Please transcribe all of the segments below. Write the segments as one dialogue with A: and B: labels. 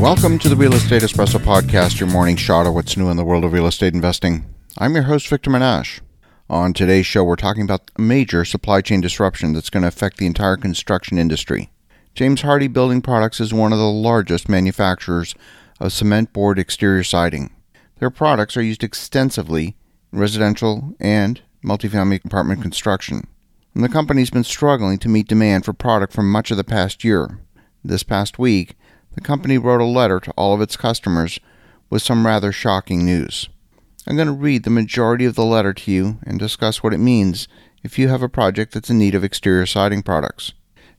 A: Welcome to the Real Estate Espresso Podcast, your morning shot of what's new in the world of real estate investing. I'm your host, Victor Menasce. On today's show, we're talking about a major supply chain disruption that's going to affect the entire construction industry. James Hardie Building Products is one of the largest manufacturers of cement board exterior siding. Their products are used extensively in residential and multifamily apartment construction. And the company's been struggling to meet demand for product for much of the past year. This past week, the company wrote a letter to all of its customers with some rather shocking news. I'm going to read the majority of the letter to you and discuss what it means if you have a project that's in need of exterior siding products.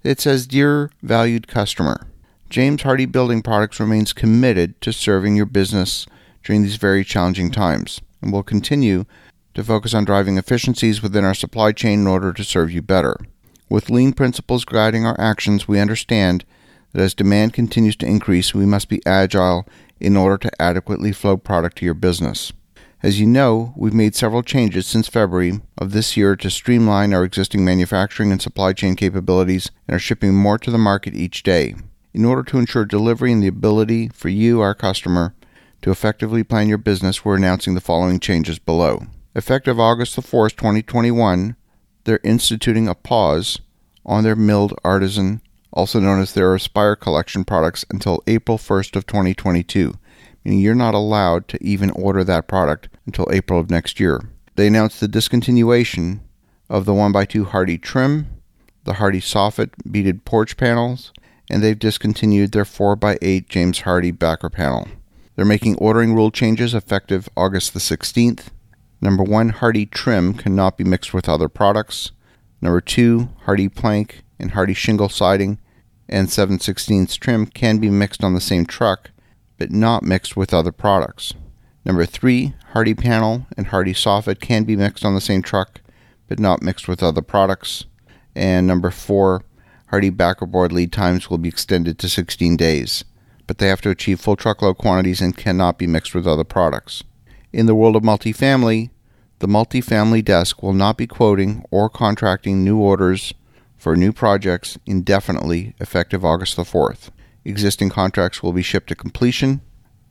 A: It says, Dear valued customer, James Hardie Building Products remains committed to serving your business during these very challenging times and will continue to focus on driving efficiencies within our supply chain in order to serve you better. With lean principles guiding our actions, we understand that as demand continues to increase, we must be agile in order to adequately flow product to your business. As you know, we've made several changes since February of this year to streamline our existing manufacturing and supply chain capabilities and are shipping more to the market each day. In order to ensure delivery and the ability for you, our customer, to effectively plan your business, we're announcing the following changes below. Effective August the 4th, 2021, they're instituting a pause on their milled artisan also known as their Aspyre Collection products, until April 1st of 2022, meaning you're not allowed to even order that product until April of next year. They announced the discontinuation of the 1x2 Hardie trim, the Hardie soffit beaded porch panels, and they've discontinued their 4x8 James Hardie backer panel. They're making ordering rule changes effective August the 16th. Number one, Hardie trim cannot be mixed with other products. Number two, Hardie plank and Hardie shingle siding and 7 16 trim can be mixed on the same truck, but not mixed with other products. Number 3, Hardie panel and Hardie soffit can be mixed on the same truck, but not mixed with other products. And number 4, Hardie backerboard lead times will be extended to 16 days, but they have to achieve full truckload quantities and cannot be mixed with other products. In the world of multifamily, the multifamily desk will not be quoting or contracting new orders for new projects indefinitely effective August the 4th. Existing contracts will be shipped to completion.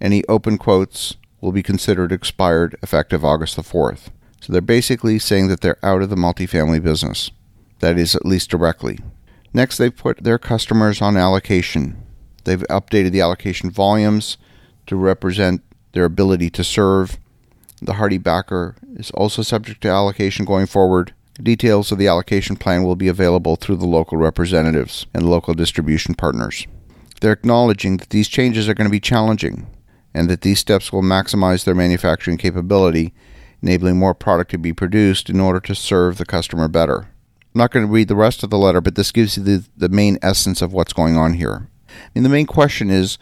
A: Any open quotes will be considered expired effective August the 4th. So they're basically saying that they're out of the multifamily business. That is, at least directly. Next, they've put their customers on allocation. They've updated the allocation volumes to represent their ability to serve. The Hardie Backer is also subject to allocation going forward, Details of the allocation plan will be available through the local representatives and local distribution partners. They're acknowledging that these changes are going to be challenging and that these steps will maximize their manufacturing capability, enabling more product to be produced in order to serve the customer better. I'm not going to read the rest of the letter, but this gives you the, the main essence of what's going on here. And the main question is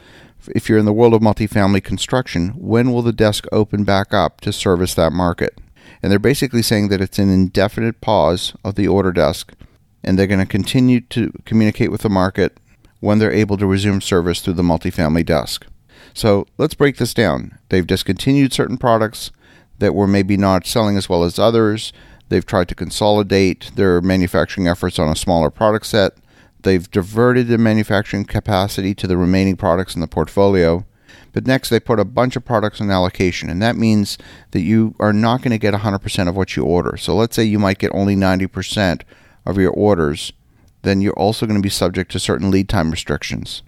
A: if you're in the world of multifamily construction, when will the desk open back up to service that market? And they're basically saying that it's an indefinite pause of the order desk, and they're going to continue to communicate with the market when they're able to resume service through the multifamily desk. So let's break this down. They've discontinued certain products that were maybe not selling as well as others. They've tried to consolidate their manufacturing efforts on a smaller product set. They've diverted the manufacturing capacity to the remaining products in the portfolio. But next, they put a bunch of products on allocation, and that means that you are not going to get 100% of what you order. So let's say you might get only 90% of your orders, then you're also going to be subject to certain lead time restrictions.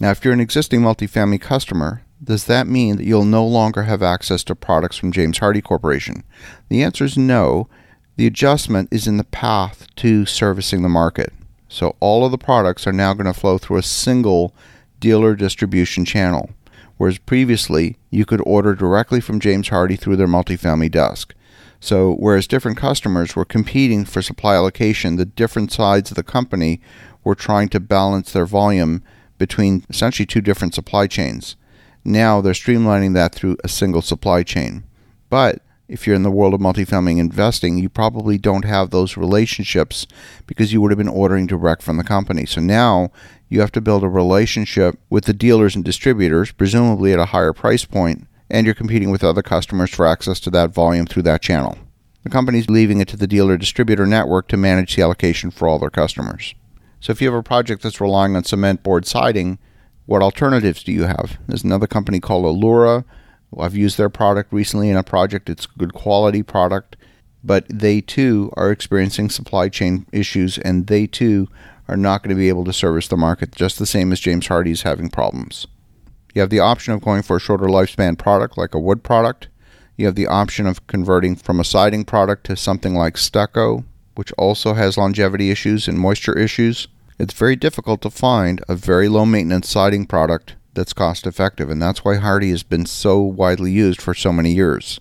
A: Now, if you're an existing multifamily customer, does that mean that you'll no longer have access to products from James Hardie Corporation? The answer is no. The adjustment is in the path to servicing the market. So all of the products are now going to flow through a single dealer distribution channel whereas previously you could order directly from James Hardie through their multifamily desk. So, whereas different customers were competing for supply allocation, the different sides of the company were trying to balance their volume between essentially two different supply chains. Now they're streamlining that through a single supply chain. But if you're in the world of multifamily investing, you probably don't have those relationships because you would have been ordering direct from the company. So now you have to build a relationship with the dealers and distributors, presumably at a higher price point, and you're competing with other customers for access to that volume through that channel. The company's leaving it to the dealer distributor network to manage the allocation for all their customers. So if you have a project that's relying on cement board siding, what alternatives do you have? There's another company called Allura. I've used their product recently in a project. It's a good quality product, but they too are experiencing supply chain issues and they too are not going to be able to service the market just the same as James Hardie is having problems. You have the option of going for a shorter lifespan product like a wood product. You have the option of converting from a siding product to something like stucco, which also has longevity issues and moisture issues. It's very difficult to find a very low maintenance siding product that's cost effective, and that's why Hardie has been so widely used for so many years.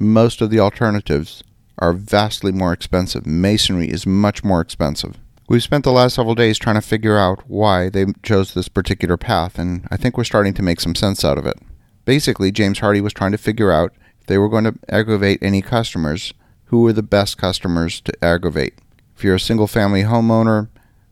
A: Most of the alternatives are vastly more expensive. Masonry is much more expensive. We've spent the last several days trying to figure out why they chose this particular path, and I think we're starting to make some sense out of it. Basically, James Hardie was trying to figure out if they were going to aggravate any customers, who were the best customers to aggravate. If you're a single family homeowner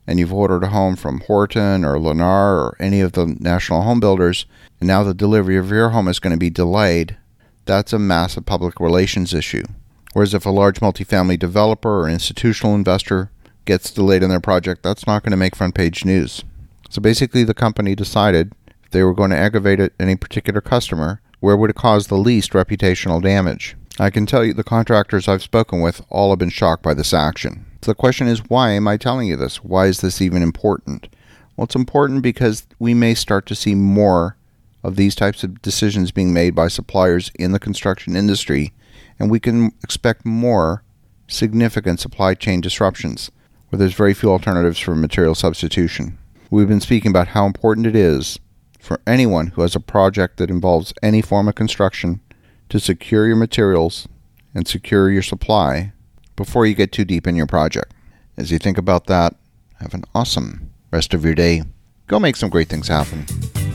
A: and you've ordered a home from Horton or Lennar or any of the national home builders, and now the delivery of your home is going to be delayed, that's a massive public relations issue. Whereas if a large multifamily developer or institutional investor gets delayed in their project, that's not going to make front page news. So basically, the company decided if they were going to aggravate any particular customer, where would it cause the least reputational damage? I can tell you the contractors I've spoken with all have been shocked by this action. So the question is, why am I telling you this? Why is this even important? Well, it's important because we may start to see more of these types of decisions being made by suppliers in the construction industry, and we can expect more significant supply chain disruptions where there's very few alternatives for material substitution. We've been speaking about how important it is for anyone who has a project that involves any form of construction to secure your materials and secure your supply before you get too deep in your project. As you think about that, have an awesome rest of your day. Go make some great things happen.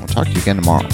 A: I'll talk to you again tomorrow.